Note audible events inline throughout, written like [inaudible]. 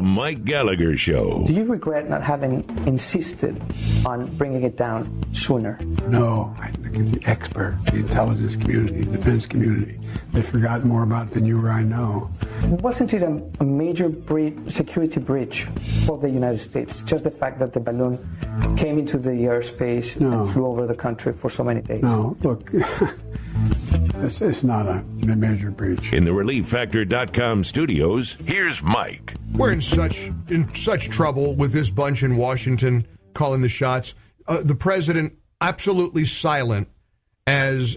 The Mike Gallagher Show. Do you regret not having insisted on bringing it down sooner? No, I think the expert, the intelligence community, the defense community, they forgot more about it than you or I know. Wasn't it a, a major bre- security breach for the United States? Just the fact that the balloon came into the airspace No. and flew over the country for so many days. No, look, [laughs] it's, it's not a major breach. In the ReliefFactor.com studios, here's Mike. We're in such in such trouble with this bunch in Washington calling the shots. Uh, the president absolutely silent as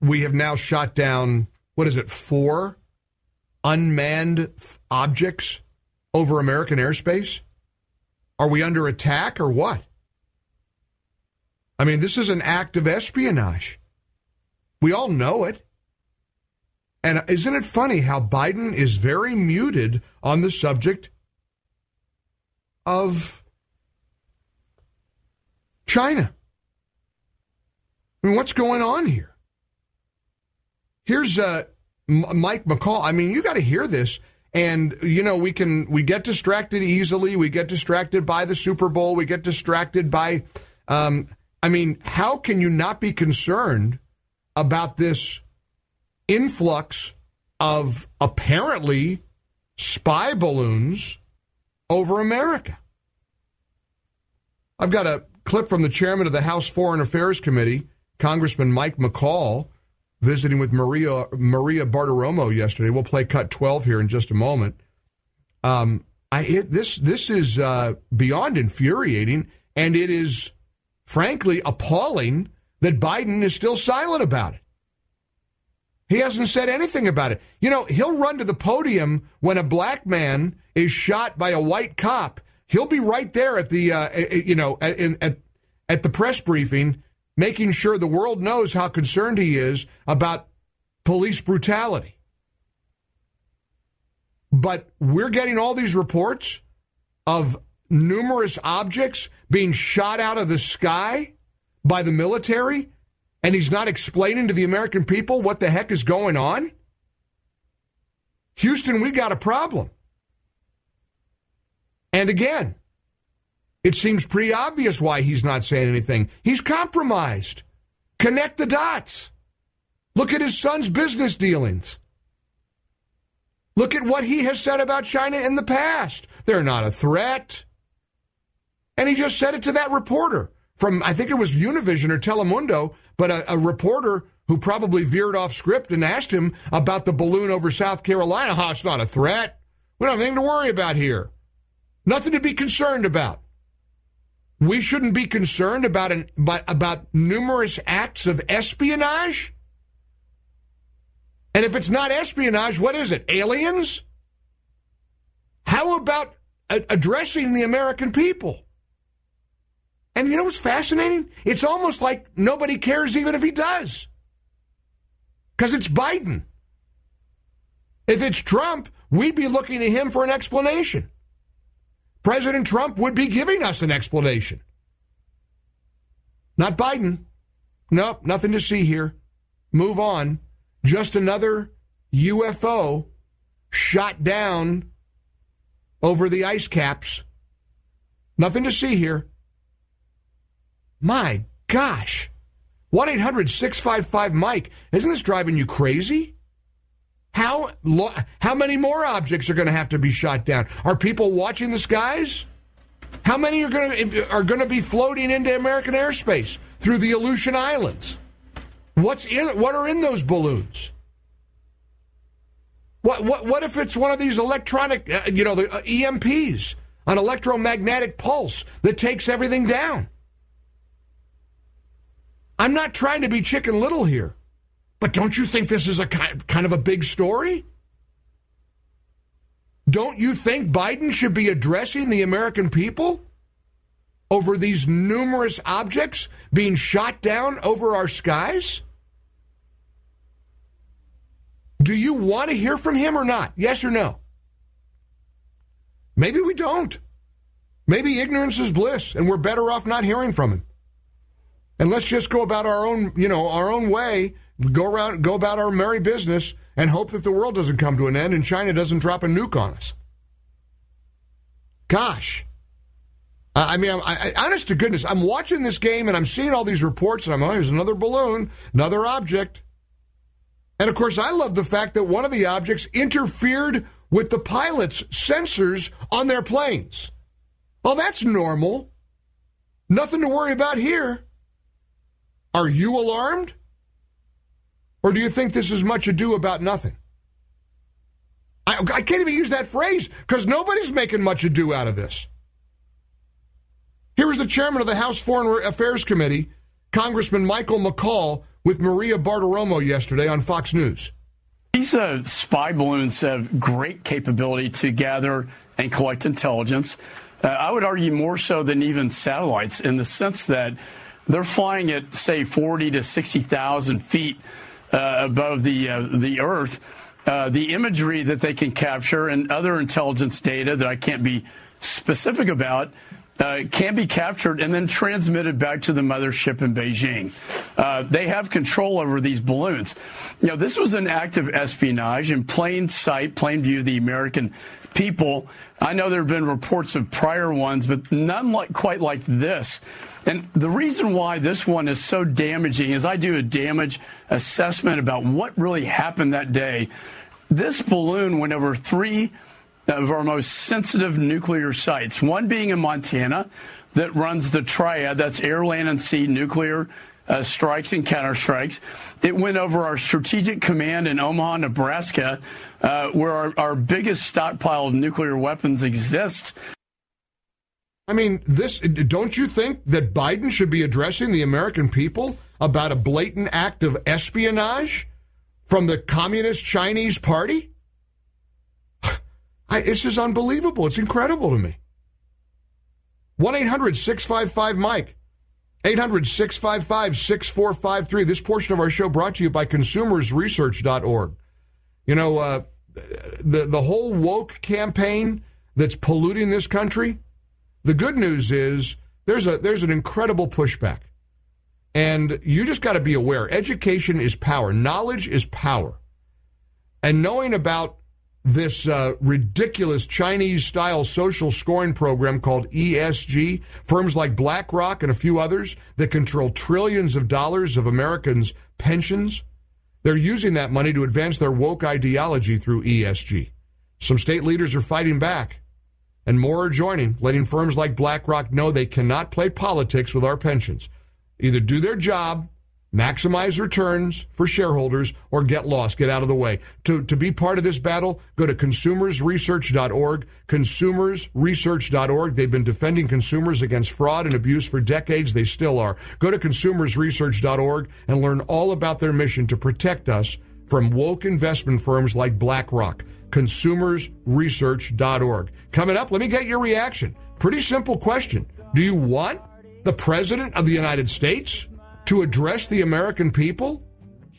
we have now shot down what is it four unmanned f- objects over American airspace. Are we under attack or what? I mean, this is an act of espionage. We all know it. And isn't it funny how Biden is very muted on the subject of China? I mean, what's going on here? Here's uh, Mike McCaul. I mean, you got to hear this. And you know, we can we get distracted easily. We get distracted by the Super Bowl. We get distracted by. Um, I mean, how can you not be concerned about this influx of apparently spy balloons over America? I've got a clip from the chairman of the House Foreign Affairs Committee, Congressman Mike McCaul, visiting with Maria Maria Bartiromo yesterday. We'll play cut 12 here in just a moment. Um, I it, this this is uh, beyond infuriating, and it is frankly appalling that Biden is still silent about it. He hasn't said anything about it. You know, he'll run to the podium when a black man is shot by a white cop. He'll be right there at the, uh, you know, at, at, at the press briefing, making sure the world knows how concerned he is about police brutality. But we're getting all these reports of numerous objects being shot out of the sky by the military, and he's not explaining to the American people what the heck is going on? Houston, we got a problem. And again, it seems pretty obvious why he's not saying anything. He's compromised. Connect the dots. Look at his son's business dealings. Look at what he has said about China in the past. They're not a threat. And he just said it to that reporter from, I think it was Univision or Telemundo, but a, a reporter who probably veered off script and asked him about the balloon over South Carolina. Oh, it's not a threat. We don't have anything to worry about here. Nothing to be concerned about. We shouldn't be concerned about an, about, about numerous acts of espionage. And if it's not espionage, what is it? Aliens? How about a- addressing the American people? And you know what's fascinating? It's almost like nobody cares even if he does. Because it's Biden. If it's Trump, we'd be looking to him for an explanation. President Trump would be giving us an explanation. Not Biden. Nope, nothing to see here. Move on. Just another UFO shot down over the ice caps. Nothing to see here. My gosh. 1 800 655 Mike. Isn't this driving you crazy? How, lo- how many more objects are going to have to be shot down? Are people watching the skies? How many are going to are going to be floating into American airspace through the Aleutian Islands? What's in what are in those balloons? What what what if it's one of these electronic, uh, you know, the uh, EMPs, an electromagnetic pulse that takes everything down. I'm not trying to be chicken little here, but don't you think this is a kind of a big story? Don't you think Biden should be addressing the American people over these numerous objects being shot down over our skies? Do you want to hear from him or not? Yes or no? Maybe we don't. Maybe ignorance is bliss and we're better off not hearing from him. And let's just go about our own, you know, our own way, go around go about our merry business and hope that the world doesn't come to an end and China doesn't drop a nuke on us. Gosh. I mean, I, I, honest to goodness, I'm watching this game and I'm seeing all these reports, and I'm, oh, here's another balloon, another object. And of course, I love the fact that one of the objects interfered with the pilot's sensors on their planes. Well, that's normal. Nothing to worry about here. Are you alarmed? Or do you think this is much ado about nothing? I, I can't even use that phrase because nobody's making much ado out of this. Here is the chairman of the House Foreign Affairs Committee, Congressman Michael McCaul, with Maria Bartiromo yesterday on Fox News. These uh, spy balloons have great capability to gather and collect intelligence. Uh, I would argue more so than even satellites in the sense that they're flying at, say, 40 to 60,000 feet uh, above the uh, the Earth, uh, the imagery that they can capture and other intelligence data that I can't be specific about uh, can be captured and then transmitted back to the mothership in Beijing. Uh, they have control over these balloons. You know, this was an act of espionage in plain sight, plain view of the American people. I know there have been reports of prior ones, but none like, quite like this. And the reason why this one is so damaging is I do a damage assessment about what really happened that day. This balloon went over three of our most sensitive nuclear sites, one being in Montana that runs the triad, that's air, land, and sea nuclear uh, strikes and counterstrikes. It went over our strategic command in Omaha, Nebraska, uh, where our, our biggest stockpile of nuclear weapons exists. I mean, this don't you think that Biden should be addressing the American people about a blatant act of espionage from the Communist Chinese Party? [sighs] I, this is unbelievable. It's incredible to me. 1 800 655 Mike. 800 655 6453. This portion of our show brought to you by consumersresearch.org. You know, uh, the, the whole woke campaign that's polluting this country, the good news is there's, a, there's an incredible pushback. And you just got to be aware education is power, knowledge is power. And knowing about this uh, ridiculous Chinese style social scoring program called ESG. Firms like BlackRock and a few others that control trillions of dollars of Americans' pensions. They're using that money to advance their woke ideology through ESG. Some state leaders are fighting back, and more are joining, letting firms like BlackRock know they cannot play politics with our pensions. Either do their job maximize returns for shareholders or get lost, get out of the way. To, to be part of this battle, go to consumersresearch.org, consumersresearch.org. They've been defending consumers against fraud and abuse for decades. They still are. Go to consumersresearch.org and learn all about their mission to protect us from woke investment firms like BlackRock. Consumersresearch.org. Coming up, let me get your reaction. Pretty simple question. Do you want the President of the United States to address the American people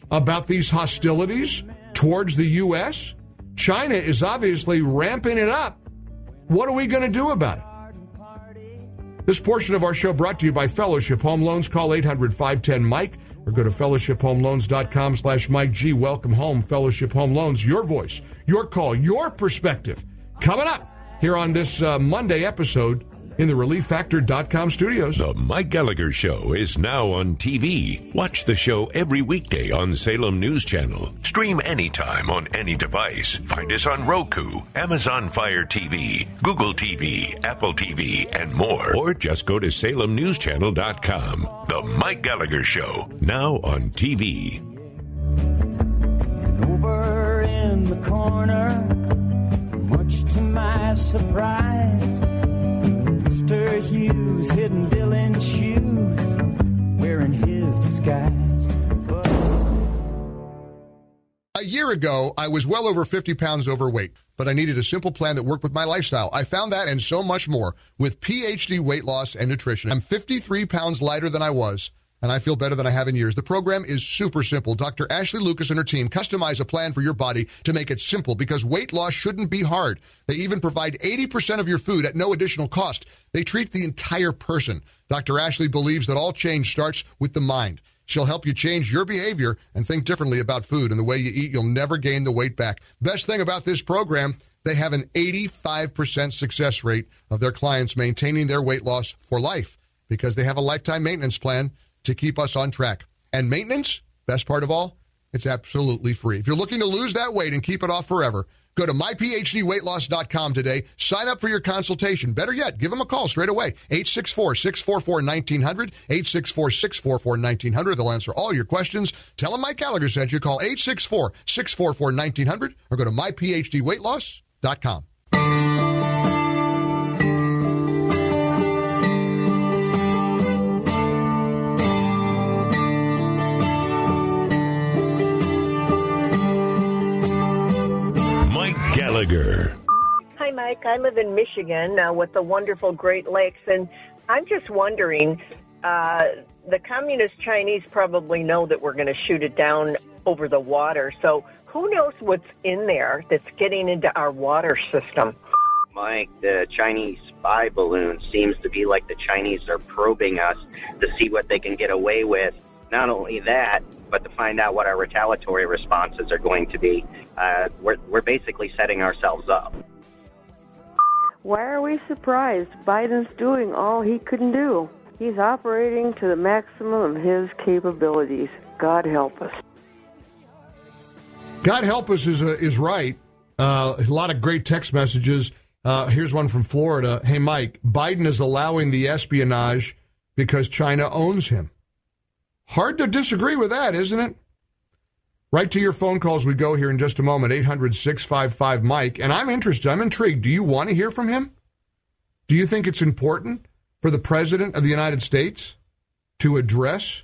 about these hostilities towards the U.S.? China is obviously ramping it up. What are we going to do about it? This portion of our show brought to you by Fellowship Home Loans. Call 800-510-MIKE or go to fellowshiphomeloans.com slash Mike G. Welcome home, Fellowship Home Loans. Your voice, your call, your perspective. Coming up here on this uh, Monday episode in the ReliefFactor.com studios. The Mike Gallagher Show is now on TV. Watch the show every weekday on Salem News Channel. Stream anytime on any device. Find us on Roku, Amazon Fire TV, Google TV, Apple TV, and more. Or just go to SalemNewsChannel.com. The Mike Gallagher Show, now on TV. And over in the corner, much to my surprise Hidden Dylan's shoes, wearing his disguise. A year ago, I was well over 50 pounds overweight, but I needed a simple plan that worked with my lifestyle. I found that and so much more with PhD weight loss and nutrition. I'm 53 pounds lighter than I was and I feel better than I have in years. The program is super simple. Dr. Ashley Lucas and her team customize a plan for your body to make it simple because weight loss shouldn't be hard. They even provide 80% of your food at no additional cost. They treat the entire person. Dr. Ashley believes that all change starts with the mind. She'll help you change your behavior and think differently about food and the way you eat. You'll never gain the weight back. Best thing about this program, they have an 85% success rate of their clients maintaining their weight loss for life because they have a lifetime maintenance plan to keep us on track. And maintenance, best part of all, it's absolutely free. If you're looking to lose that weight and keep it off forever, go to myphdweightloss.com today. Sign up for your consultation. Better yet, give them a call straight away. 864-644-1900, 864-644-1900. They'll answer all your questions. Tell them Mike Gallagher sent you. Call 864-644-1900 or go to myphdweightloss.com. Gallagher. Hi, Mike. I live in Michigan uh, with the wonderful Great Lakes, and I'm just wondering uh, the communist Chinese probably know that we're going to shoot it down over the water. So who knows what's in there that's getting into our water system? Mike, the Chinese spy balloon seems to be like the Chinese are probing us to see what they can get away with. Not only that, but to find out what our retaliatory responses are going to be uh, we're, we're basically setting ourselves up. Why are we surprised? Biden's doing all he can do. He's operating to the maximum of his capabilities. God help us. God help us is, uh, is right. Uh, a lot of great text messages. Uh, here's one from Florida. Hey, Mike, Biden is allowing the espionage because China owns him. Hard to disagree with that, isn't it? Right to your phone calls we go here in just a moment 800 655 Mike. And I'm interested, I'm intrigued. Do you want to hear from him? Do you think it's important for the President of the United States to address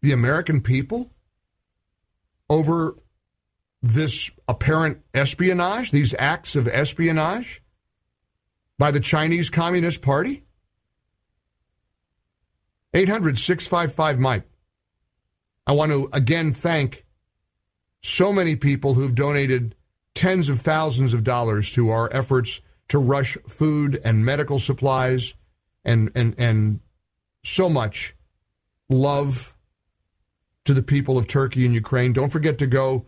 the American people over this apparent espionage, these acts of espionage by the Chinese Communist Party? 800 655 Mike. I want to again thank so many people who've donated tens of thousands of dollars to our efforts to rush food and medical supplies and and and so much love to the people of Turkey and Ukraine. Don't forget to go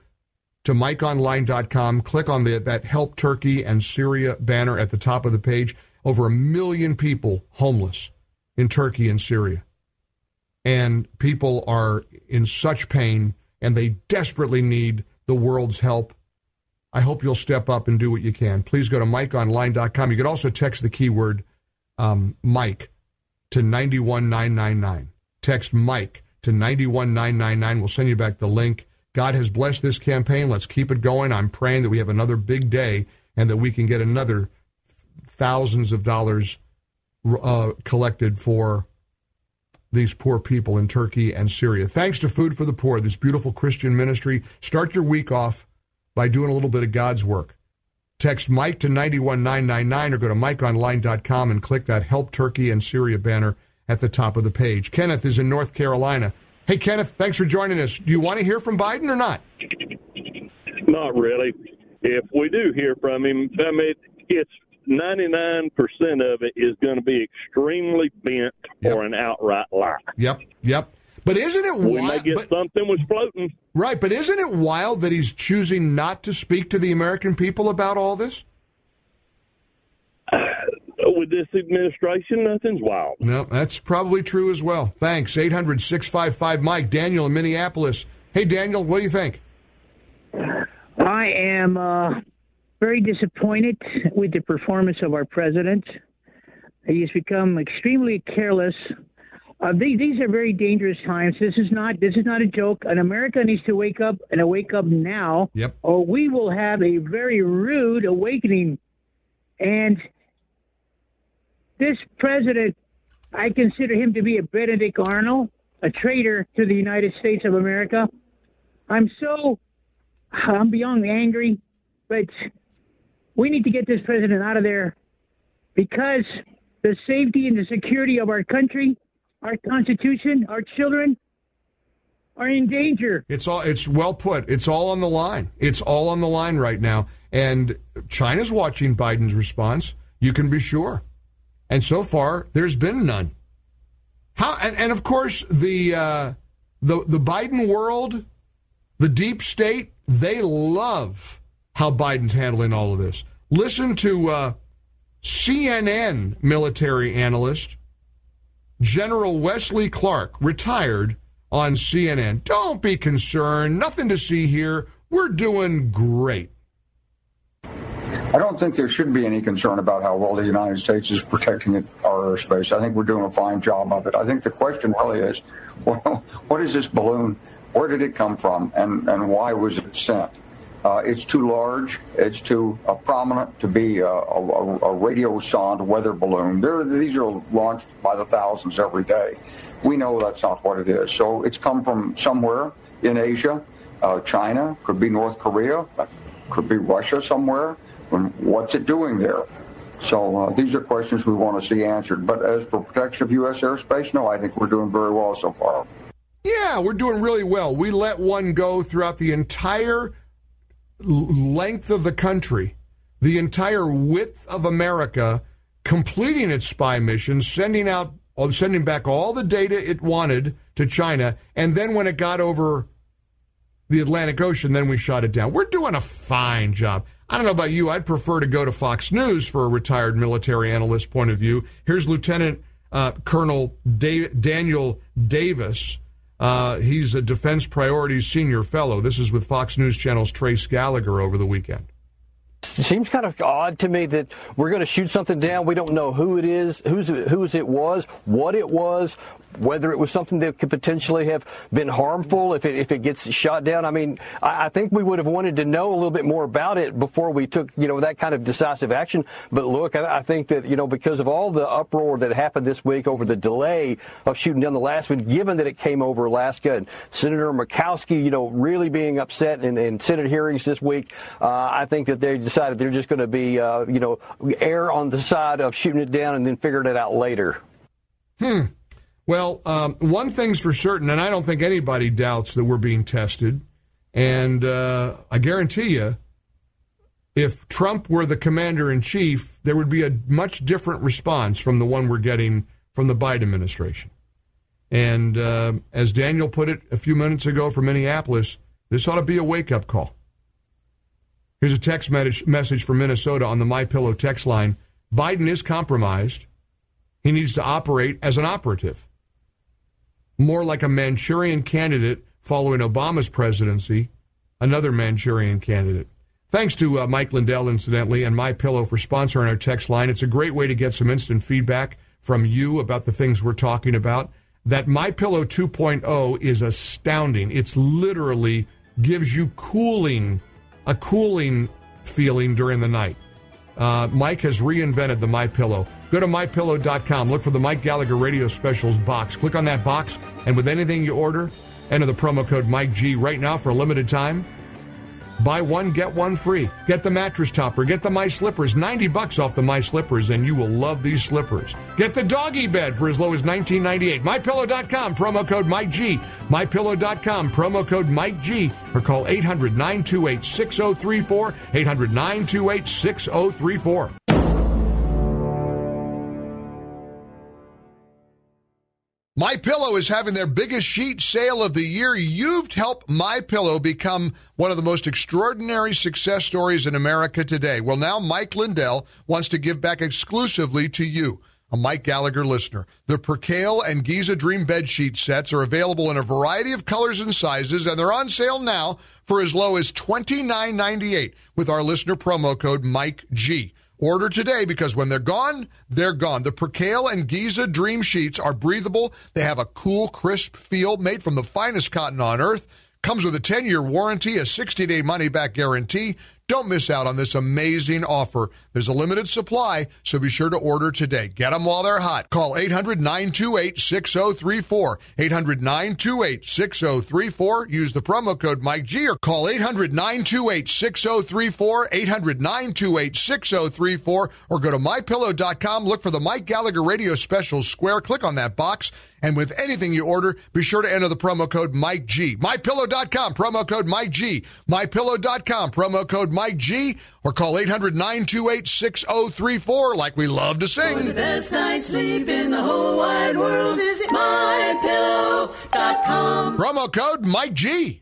to mikeonline.com, click on the, that Help Turkey and Syria banner at the top of the page. Over a million people homeless in Turkey and Syria. And people are in such pain and they desperately need the world's help. I hope you'll step up and do what you can. Please go to mikeonline.com. You can also text the keyword um, Mike to 91999. Text Mike to 91999. We'll send you back the link. God has blessed this campaign. Let's keep it going. I'm praying that we have another big day and that we can get another thousands of dollars uh, collected for these poor people in Turkey and Syria. Thanks to Food for the Poor, this beautiful Christian ministry. Start your week off by doing a little bit of God's work. Text Mike to 91999 or go to mikeonline.com and click that Help Turkey and Syria banner at the top of the page. Kenneth is in North Carolina. Hey, Kenneth, thanks for joining us. Do you want to hear from Biden or not? Not really. If we do hear from him, I mean, it's 99% of it is going to be extremely bent yep. or an outright lie. Yep, yep. But isn't it wild? We may get but, something was floating. Right, but isn't it wild that he's choosing not to speak to the American people about all this? Uh, with this administration, nothing's wild. No, that's probably true as well. Thanks. 800 655 Mike. Daniel in Minneapolis. Hey, Daniel, what do you think? I am uh, very disappointed with the performance of our president. He has become extremely careless. Uh, these, these are very dangerous times. This is not this is not a joke. And America needs to wake up and wake up now, yep. or we will have a very rude awakening. And this president, I consider him to be a Benedict Arnold, a traitor to the United States of America. I'm so, I'm beyond angry, but we need to get this president out of there because the safety and the security of our country, our Constitution, our children are in danger. It's all it's well put. It's all on the line. It's all on the line right now. And China's watching Biden's response. You can be sure. And so far, there's been none. How and, and of course the uh, the the Biden world, the deep state, they love how Biden's handling all of this. Listen to uh, CNN military analyst General Wesley Clark, retired on CNN. Don't be concerned. Nothing to see here. We're doing great. I don't think there should be any concern about how well the United States is protecting our airspace. I think we're doing a fine job of it. I think the question really is, [laughs] well, what is this balloon? Where did it come from, and, and why was it sent? Uh, it's too large. It's too uh, prominent to be a, a, a radiosonde weather balloon. They're, these are launched by the thousands every day. We know that's not what it is. So it's come from somewhere in Asia, uh, China, could be North Korea, could be Russia somewhere. And what's it doing there? So uh, these are questions we want to see answered. But as for protection of U.S. airspace, no, I think we're doing very well so far. Yeah, we're doing really well. We let one go throughout the entire length of the country, the entire width of America, completing its spy mission, sending out, sending back all the data it wanted to China, and then when it got over the Atlantic Ocean, then we shot it down. We're doing a fine job. I don't know about you. I'd prefer to go to Fox News for a retired military analyst point of view. Here's Lieutenant uh, Colonel da- Daniel Davis uh, he's a Defense Priorities Senior Fellow. This is with Fox News Channel's Trace Gallagher over the weekend. It seems kind of odd to me that we're going to shoot something down. We don't know who it is, who's whose it was, what it was, whether it was something that could potentially have been harmful if it if it gets shot down. I mean, I, I think we would have wanted to know a little bit more about it before we took you know that kind of decisive action. But look, I, I think that you know because of all the uproar that happened this week over the delay of shooting down the last one, given that it came over Alaska and Senator Murkowski, you know, really being upset in, in Senate hearings this week, uh, I think that they decided they're just going to be, uh, you know, err on the side of shooting it down and then figuring it out later. Hmm. Well, um, one thing's for certain, and I don't think anybody doubts that we're being tested. And uh, I guarantee you, if Trump were the commander in chief, there would be a much different response from the one we're getting from the Biden administration. And uh, as Daniel put it a few minutes ago from Minneapolis, this ought to be a wake up call. Here's a text message from Minnesota on the My Pillow text line. Biden is compromised. He needs to operate as an operative, more like a Manchurian candidate following Obama's presidency, another Manchurian candidate. Thanks to uh, Mike Lindell, incidentally, and My Pillow for sponsoring our text line. It's a great way to get some instant feedback from you about the things we're talking about. That My Pillow 2.0 is astounding. It's literally gives you cooling a cooling feeling during the night. Uh, Mike has reinvented the My Pillow. Go to mypillow.com. Look for the Mike Gallagher Radio Specials box. Click on that box, and with anything you order, enter the promo code Mike G right now for a limited time. Buy one, get one free. Get the mattress topper. Get the My Slippers. 90 bucks off the My Slippers, and you will love these slippers. Get the doggy bed for as low as $19.98. MyPillow.com, promo code Mike G. MyPillow.com, promo code Mike G. Or call 800 928 6034. 800 928 6034. My Pillow is having their biggest sheet sale of the year. You've helped My Pillow become one of the most extraordinary success stories in America today. Well, now Mike Lindell wants to give back exclusively to you, a Mike Gallagher listener. The Percale and Giza Dream bed sheet sets are available in a variety of colors and sizes, and they're on sale now for as low as $29.98 with our listener promo code Mike G. Order today because when they're gone, they're gone. The Percale and Giza Dream Sheets are breathable. They have a cool, crisp feel made from the finest cotton on earth. Comes with a 10 year warranty, a 60 day money back guarantee, Don't miss out on this amazing offer. There's a limited supply, so be sure to order today. Get them while they're hot. Call 800 928 6034. 800 928 6034. Use the promo code Mike G or call 800 928 6034. 800 928 6034. Or go to mypillow.com. Look for the Mike Gallagher Radio Specials square. Click on that box. And with anything you order, be sure to enter the promo code Mike G. MyPillow.com, promo code Mike G. MyPillow.com, promo code Mike G. Or call 800 928 6034 like we love to For the sing. best night's sleep in the whole wide world, visit mypillow.com. Promo code Mike G.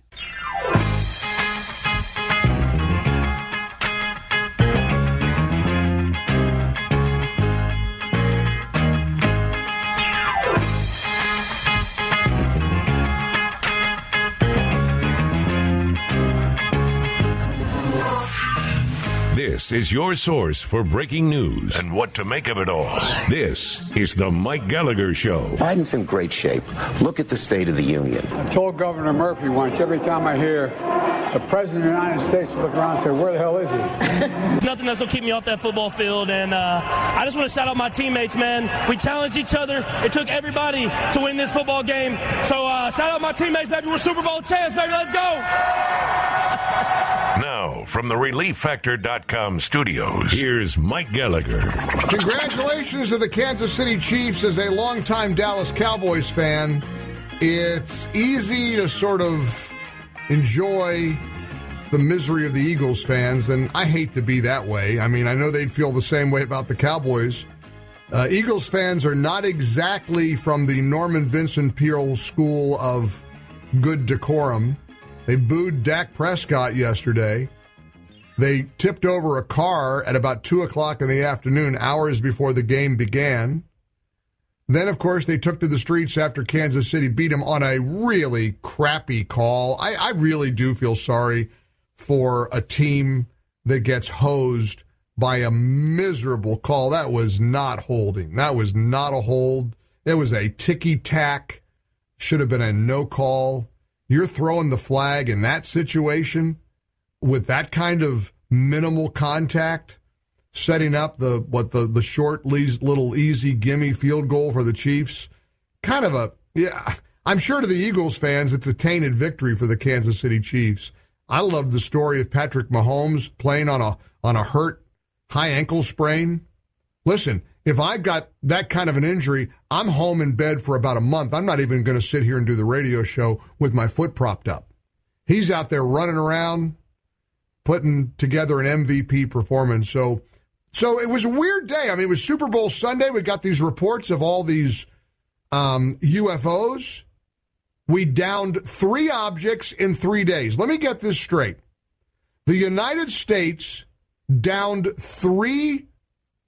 This is your source for breaking news and what to make of it all. This is the Mike Gallagher Show. Biden's in great shape. Look at the State of the Union. I told Governor Murphy once, every time I hear the President of the United States look around and say, where the hell is he? [laughs] Nothing that's gonna keep me off that football field, and uh, I just want to shout out my teammates, man. We challenged each other. It took everybody to win this football game. So uh, shout out my teammates, baby. We're Super Bowl champs, baby. Let's go. Now, from the ReliefFactor.com studios, here's Mike Gallagher. Congratulations to the Kansas City Chiefs as a longtime Dallas Cowboys fan. It's easy to sort of enjoy the misery of the Eagles fans, and I hate to be that way. I mean, I know they'd feel the same way about the Cowboys. Uh, Eagles fans are not exactly from the Norman Vincent Peale school of good decorum. They booed Dak Prescott yesterday. They tipped over a car at about 2 o'clock in the afternoon, hours before the game began. Then, of course, they took to the streets after Kansas City beat them on a really crappy call. I, I really do feel sorry for a team that gets hosed by a miserable call. That was not holding. That was not a hold. It was a ticky tack. Should have been a no call. You're throwing the flag in that situation with that kind of minimal contact, setting up the what the the short little easy gimme field goal for the Chiefs. Kind of a yeah. I'm sure to the Eagles fans, it's a tainted victory for the Kansas City Chiefs. I love the story of Patrick Mahomes playing on a on a hurt high ankle sprain. Listen, if I've got that kind of an injury, I'm home in bed for about a month. I'm not even going to sit here and do the radio show with my foot propped up. He's out there running around, putting together an MVP performance. So, so it was a weird day. I mean, it was Super Bowl Sunday. We got these reports of all these um, UFOs. We downed three objects in three days. Let me get this straight. The United States downed three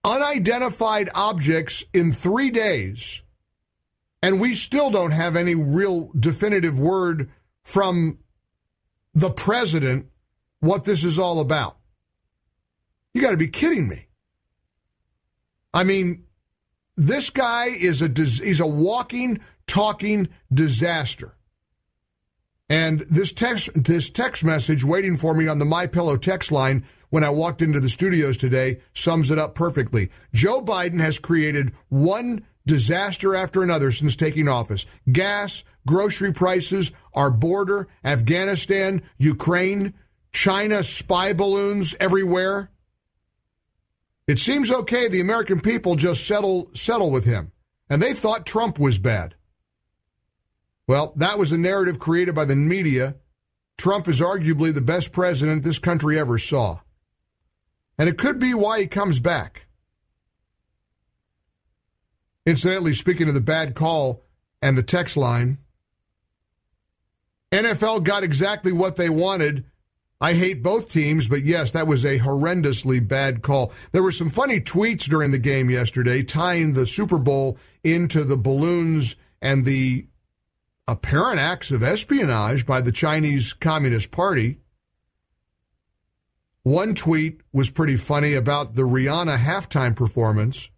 unidentified objects in three days, and we still don't have any real definitive word from the president what this is all about. You got to be kidding me. I mean, this guy is a he's a walking, talking disaster. And this text this text message waiting for me on the My Pillow text line when I walked into the studios today sums it up perfectly. Joe Biden has created one disaster after another since taking office. Gas, grocery prices, our border, Afghanistan, Ukraine, China spy balloons everywhere. It seems okay the American people just settle settle with him. And they thought Trump was bad. Well, that was a narrative created by the media. Trump is arguably the best president this country ever saw. And it could be why he comes back. Incidentally, speaking of the bad call and the text line, NFL got exactly what they wanted. I hate both teams, but yes, that was a horrendously bad call. There were some funny tweets during the game yesterday tying the Super Bowl into the balloons and the apparent acts of espionage by the Chinese Communist Party. One tweet was pretty funny about the Rihanna halftime performance,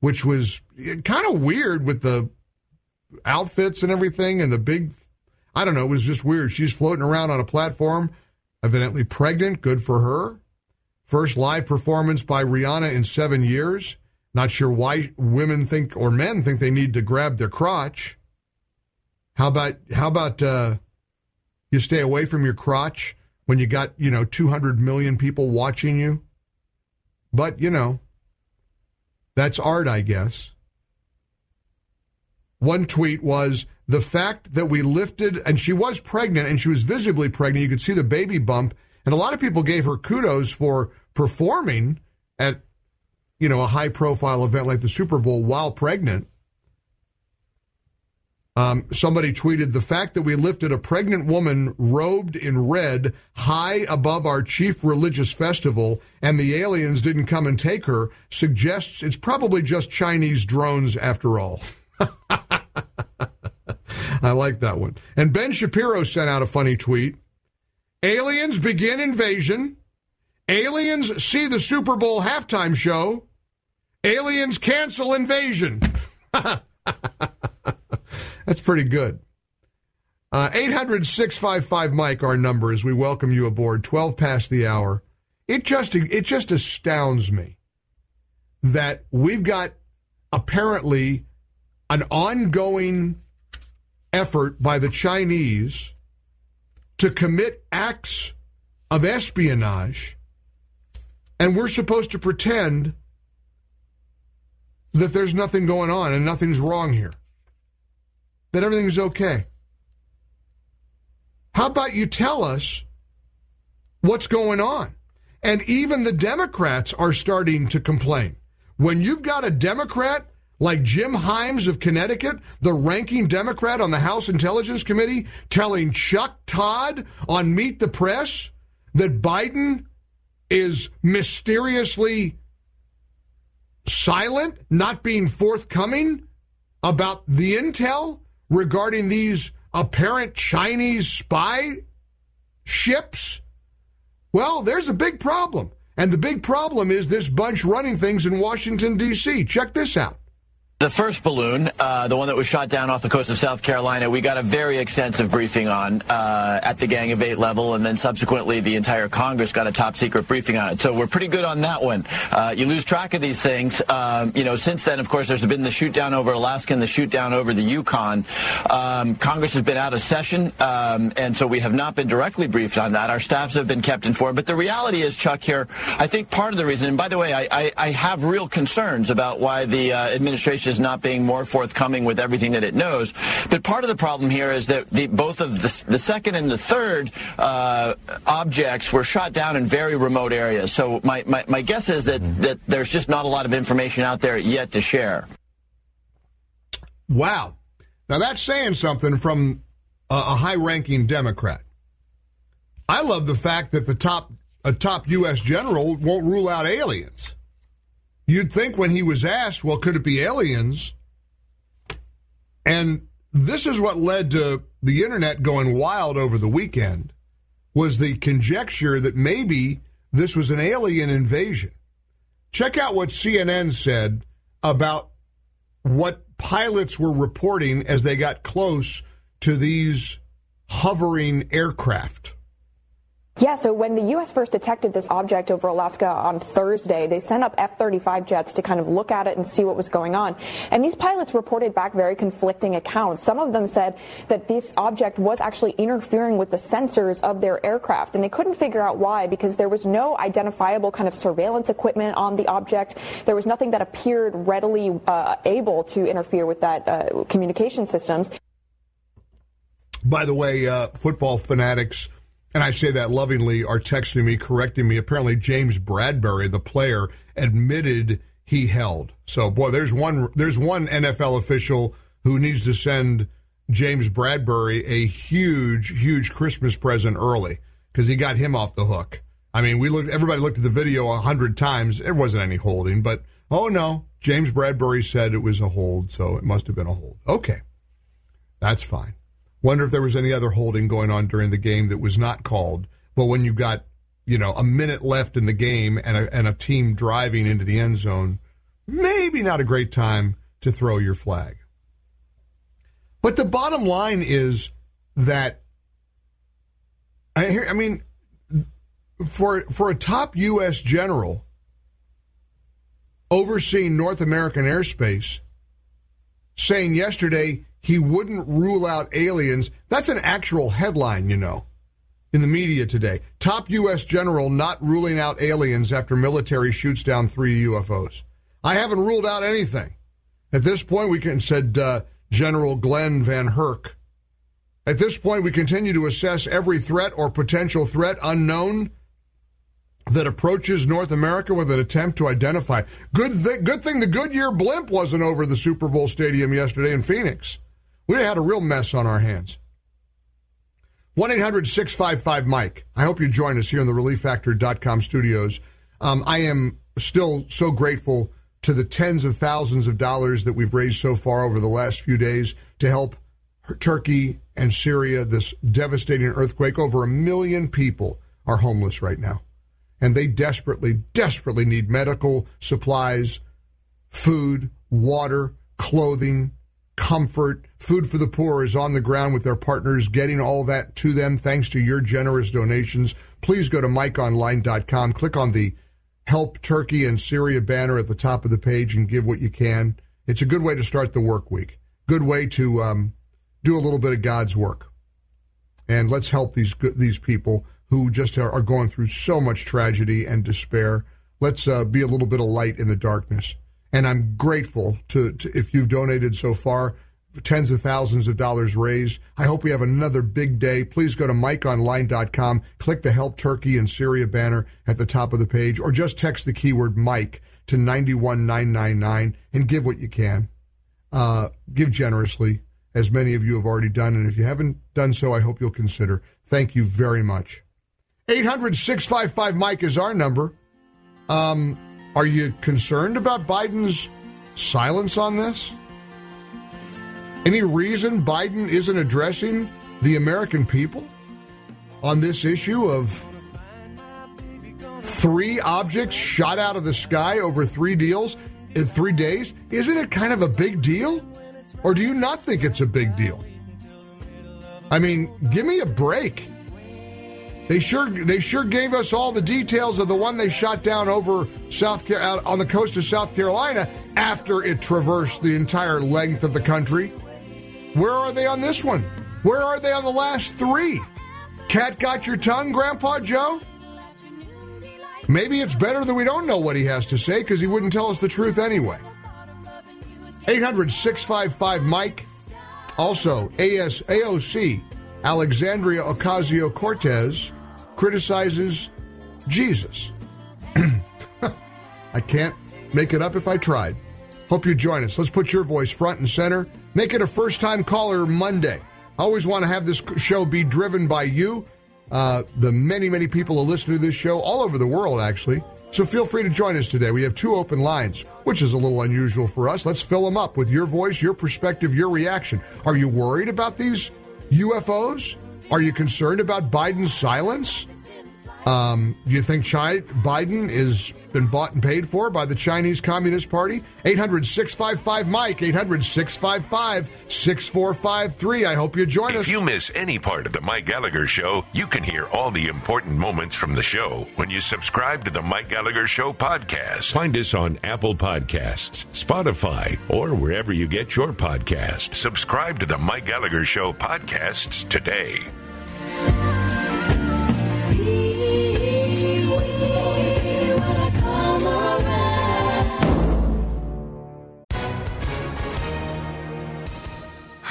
which was eh, kind of weird with the outfits and everything and the big I don't know, it was just weird. She's floating around on a platform, evidently pregnant, good for her. First live performance by Rihanna in seven years. Not sure why women think or men think they need to grab their crotch. How about how about uh, you stay away from your crotch when you got you know 200 million people watching you? But you know, that's art, I guess. One tweet was the fact that we lifted, and she was pregnant, and she was visibly pregnant. You could see the baby bump, and a lot of people gave her kudos for performing at, you know, a high profile event like the Super Bowl while pregnant. Um, somebody tweeted the fact that we lifted a pregnant woman robed in red high above our chief religious festival and the aliens didn't come and take her suggests it's probably just Chinese drones after all. [laughs] I like that one. And Ben Shapiro sent out a funny tweet. Aliens begin invasion. Aliens see the Super Bowl halftime show. Aliens cancel invasion. [laughs] That's pretty good. Uh, 800 655 Mike, our number, as we welcome you aboard, 12 past the hour. It just, it just astounds me that we've got apparently an ongoing effort by the Chinese to commit acts of espionage, and we're supposed to pretend that there's nothing going on and nothing's wrong here, that everything's okay. How about you tell us what's going on? And even the Democrats are starting to complain. When you've got a Democrat like Jim Himes of Connecticut, the ranking Democrat on the House Intelligence Committee, telling Chuck Todd on Meet the Press that Biden is mysteriously silent, not being forthcoming about the intel regarding these apparent Chinese spy ships. Well, there's a big problem. And the big problem is this bunch running things in Washington, D.C. Check this out. The first balloon, uh, the one that was shot down off the coast of South Carolina, we got a very extensive briefing on uh, at the Gang of Eight level, and then subsequently the entire Congress got a top secret briefing on it. So we're pretty good on that one. Uh, you lose track of these things. Um, you know, since then, of course, there's been the shoot down over Alaska and the shoot down over the Yukon. Um, Congress has been out of session, um, and so we have not been directly briefed on that. Our staffs have been kept informed. But the reality is, Chuck, here, I think part of the reason, and by the way, I, I, I have real concerns about why the uh, administration is not being more forthcoming with everything that it knows. But part of the problem here is that the, both of the, the, second and the third uh, objects were shot down in very remote areas. So my, my, my guess is that, that there's just not a lot of information out there yet to share. Wow. Now that's saying something from a, a high-ranking Democrat. I love the fact that the top a top U.S. general won't rule out aliens. You'd think when he was asked, well, could it be aliens? And this is what led to the internet going wild over the weekend was the conjecture that maybe this was an alien invasion. Check out what CNN said about what pilots were reporting as they got close to these hovering aircraft. Yeah, so when the U.S. first detected this object over Alaska on Thursday, they sent up F-35 jets to kind of look at it and see what was going on. And these pilots reported back very conflicting accounts. Some of them said that this object was actually interfering with the sensors of their aircraft, and they couldn't figure out why because there was no identifiable kind of surveillance equipment on the object. There was nothing that appeared readily uh, able to interfere with that uh, communication systems. By the way, uh, football fanatics and I say that lovingly, are texting me, correcting me. Apparently, James Bradberry, the player, admitted he held. So, boy, there's one there's one NFL official who needs to send James Bradberry a huge, huge Christmas present early because he got him off the hook. I mean, we looked. Everybody looked at the video a hundred times. There wasn't any holding, but oh no, James Bradberry said it was a hold, so it must have been a hold. Okay, that's fine. Wonder if there was any other holding going on during the game that was not called. But when you got, you know, a minute left in the game and a, and a team driving into the end zone, maybe not a great time to throw your flag. But the bottom line is that I, I mean, for for a top U.S. general overseeing North American airspace saying yesterday he wouldn't rule out aliens. That's an actual headline, you know, in the media today. Top U.S. general not ruling out aliens after military shoots down three UFOs. I haven't ruled out anything. At this point, we can, said uh, General Glen VanHerck. At this point, we continue to assess every threat or potential threat unknown that approaches North America with an attempt to identify. Good, th- good thing the Goodyear blimp wasn't over the Super Bowl stadium yesterday in Phoenix. We had a real mess on our hands. 1 800 655 Mike. I hope you join us here in the ReliefFactor.com studios. Um, I am still so grateful to the tens of thousands of dollars that we've raised so far over the last few days to help Turkey and Syria, this devastating earthquake. Over a million people are homeless right now and they desperately, desperately need medical supplies, food, water, clothing, comfort. Food for the Poor is on the ground with their partners, getting all that to them thanks to your generous donations. Please go to MikeOnline.com, click on the Help Turkey and Syria banner at the top of the page and give what you can. It's a good way to start the work week. Good way to um, do a little bit of God's work. And let's help these these people who just are, going through so much tragedy and despair. Let's uh, be a little bit of light in the darkness. And I'm grateful to, to if you've donated so far, tens of thousands of dollars raised. I hope we have another big day. Please go to MikeOnline.com, click the Help Turkey and Syria banner at the top of the page, or just text the keyword Mike to 91999 and give what you can. Uh, give generously, as many of you have already done. And if you haven't done so, I hope you'll consider. Thank you very much. 800 655 Mike is our number. Um, are you concerned about Biden's silence on this? Any reason Biden isn't addressing the American people on this issue of three objects shot out of the sky over three deals in three days? Isn't it kind of a big deal? Or do you not think it's a big deal? I mean, give me a break. They sure they sure gave us all the details of the one they shot down over South Carolina on the coast of South Carolina after it traversed the entire length of the country. Where are they on this one? Where are they on the last three? Cat got your tongue, Grandpa Joe? Maybe it's better that we don't know what he has to say because he wouldn't tell us the truth anyway. 800 655 Mike. Also, AS, AOC, Alexandria Ocasio Cortez criticizes Jesus. [clears throat] I can't make it up if I tried. Hope you join us. Let's put your voice front and center. Make it a first time caller Monday. I always want to have this show be driven by you, uh, the many, many people who listen to this show all over the world, actually. So feel free to join us today. We have two open lines, which is a little unusual for us. Let's fill them up with your voice, your perspective, your reaction. Are you worried about these UFOs? Are you concerned about Biden's silence? Um, do you think Chi- Biden is been bought and paid for by the Chinese Communist Party? 800 655 Mike, 800 655 6453. I hope you join us. If you miss any part of the Mike Gallagher Show, you can hear all the important moments from the show when you subscribe to the Mike Gallagher Show podcast. Find us on Apple Podcasts, Spotify, or wherever you get your podcast. Subscribe to the Mike Gallagher Show podcasts today.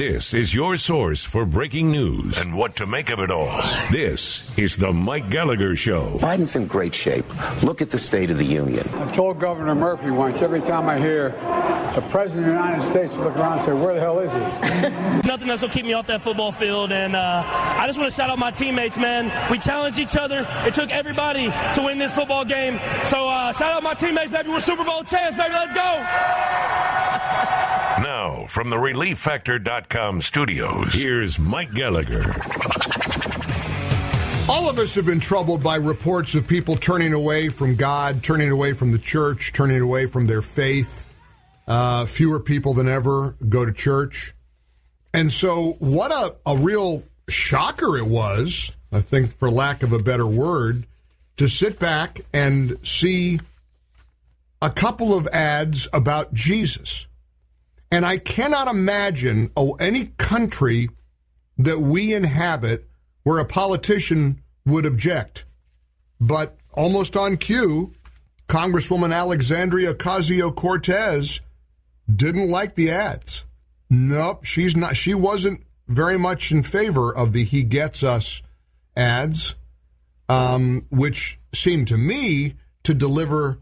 This is your source for breaking news and what to make of it all. This is the Mike Gallagher Show. Biden's in great shape. Look at the State of the Union. I told Governor Murphy once, every time I hear the President of the United States look around and say, where the hell is he? [laughs] Nothing else will keep me off that football field. And uh, I just want to shout out my teammates, man. We challenged each other. It took everybody to win this football game. So uh, shout out my teammates, baby. We're Super Bowl champs, baby. Let's go. [laughs] Now, from the ReliefFactor.com studios, here's Mike Gallagher. All of us have been troubled by reports of people turning away from God, turning away from the church, turning away from their faith. Uh, fewer people than ever go to church. And so, what a, a real shocker it was, I think, for lack of a better word, to sit back and see a couple of ads about Jesus. And I cannot imagine oh, any country that we inhabit where a politician would object. But almost on cue, Congresswoman Alexandria Ocasio Cortez didn't like the ads. Nope, she's not. She wasn't very much in favor of the "He Gets Us" ads, um, which seemed to me to deliver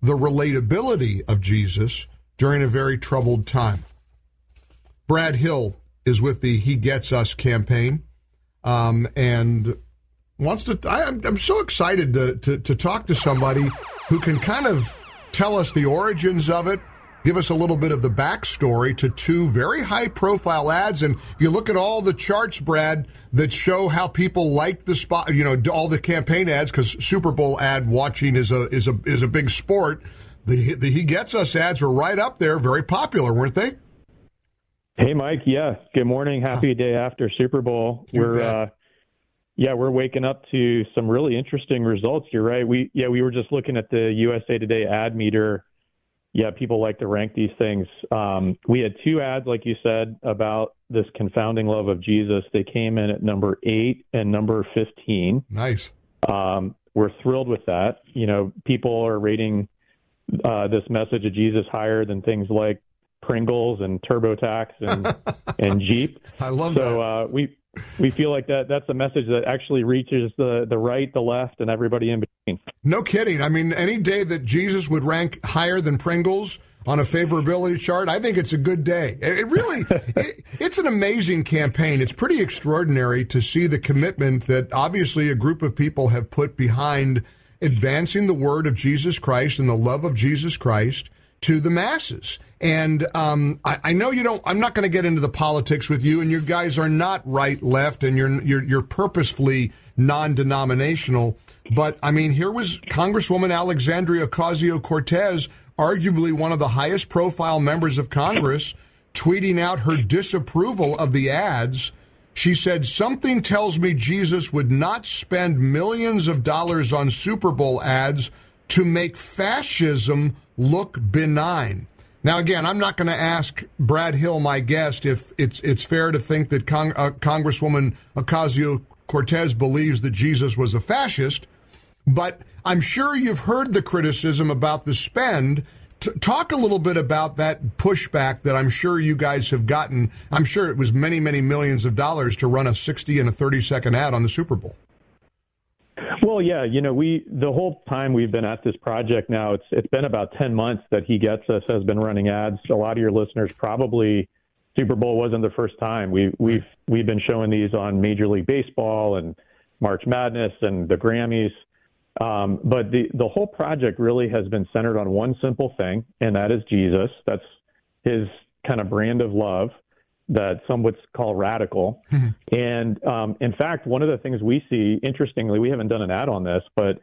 the relatability of Jesus during a very troubled time. Brad Hill is with the He Gets Us campaign um, and wants to. I, am I'm so excited to, to, to talk to somebody who can kind of tell us the origins of it, give us a little bit of the backstory to two very high profile ads. And you look at all the charts, Brad, that show how people like the spot, you know, all the campaign ads, because Super Bowl ad watching is a is a is a big sport. The, the He Gets Us ads were right up there, very popular, weren't they? Hey, Mike. Yeah. Good morning. Happy day after Super Bowl. You we're, uh, yeah, we're waking up to some really interesting results. You're right. We, yeah, we were just looking at the USA Today ad meter. Yeah, people like to rank these things. Um, we had two ads, like you said, about this confounding love of Jesus. They came in at number eight and number 15. Nice. Um, we're thrilled with that. You know, people are rating uh, this message of Jesus higher than things like Pringles and TurboTax and [laughs] and Jeep. I love so, that. So uh, we we feel like that that's a message that actually reaches the the right, the left, and everybody in between. No kidding. I mean, any day that Jesus would rank higher than Pringles on a favorability chart, I think it's a good day. It it really, [laughs] it, it's an amazing campaign. It's pretty extraordinary to see the commitment that obviously a group of people have put behind advancing the word of Jesus Christ and the love of Jesus Christ to the masses. And um, I, I know you don't. I'm not going to get into the politics with you, and you guys are not right, left, and you're you're, you're purposefully non-denominational. But I mean, here was Congresswoman Alexandria Ocasio Cortez, arguably one of the highest profile members of Congress, tweeting out her disapproval of the ads. She said, Something tells me Jesus would not spend millions of dollars on Super Bowl ads to make fascism look benign. Now, again, I'm not going to ask Brad Hill, my guest, if it's it's fair to think that Cong- uh, Congresswoman Ocasio Cortez believes that Jesus was a fascist, but I'm sure you've heard the criticism about the spend. T- talk a little bit about that pushback that I'm sure you guys have gotten. I'm sure it was many, many millions of dollars to run a 60 and a 30 second ad on the Super Bowl. Well, yeah, you know, we the whole time we've been at this project now, it's it's been about ten months that he gets us has been running ads. A lot of your listeners probably Super Bowl wasn't the first time. We we've we've been showing these on Major League Baseball and March Madness and the Grammys. Um, but the the whole project really has been centered on one simple thing, and that is Jesus. That's his kind of brand of love that some would call radical. And um, in fact, one of the things we see, interestingly, we haven't done an ad on this, but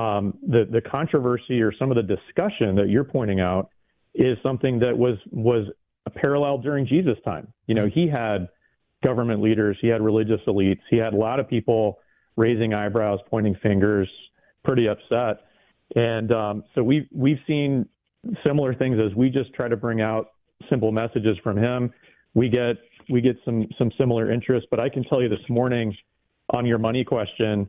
um, the the controversy or some of the discussion that you're pointing out is something that was was a parallel during Jesus' time. You know, he had government leaders, he had religious elites, he had a lot of people raising eyebrows, pointing fingers, pretty upset. And um, so we've we've seen similar things as we just try to bring out simple messages from him. We get we get some some similar interest, but I can tell you this morning on your money question,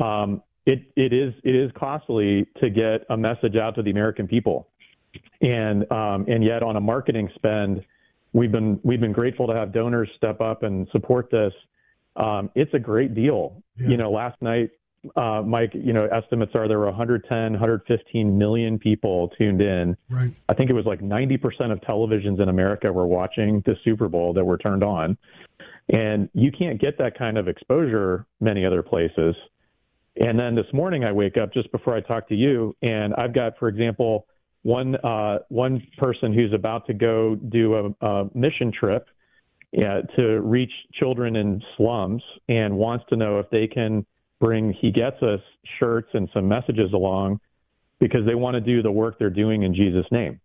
um, it it is it is costly to get a message out to the American people, and um, and yet on a marketing spend, we've been we've been grateful to have donors step up and support this. Um, it's a great deal. Yeah. You know, last night uh, Mike, you know, estimates are there were 110, 115 million people tuned in. Right. I think it was like 90% of televisions in America were watching the Super Bowl that were turned on. And you can't get that kind of exposure many other places. And then this morning I wake up just before I talk to you, and I've got, for example, one uh, one person who's about to go do a, a mission trip yeah, to reach children in slums and wants to know if they can bring He Gets Us shirts and some messages along because they want to do the work they're doing in Jesus' name.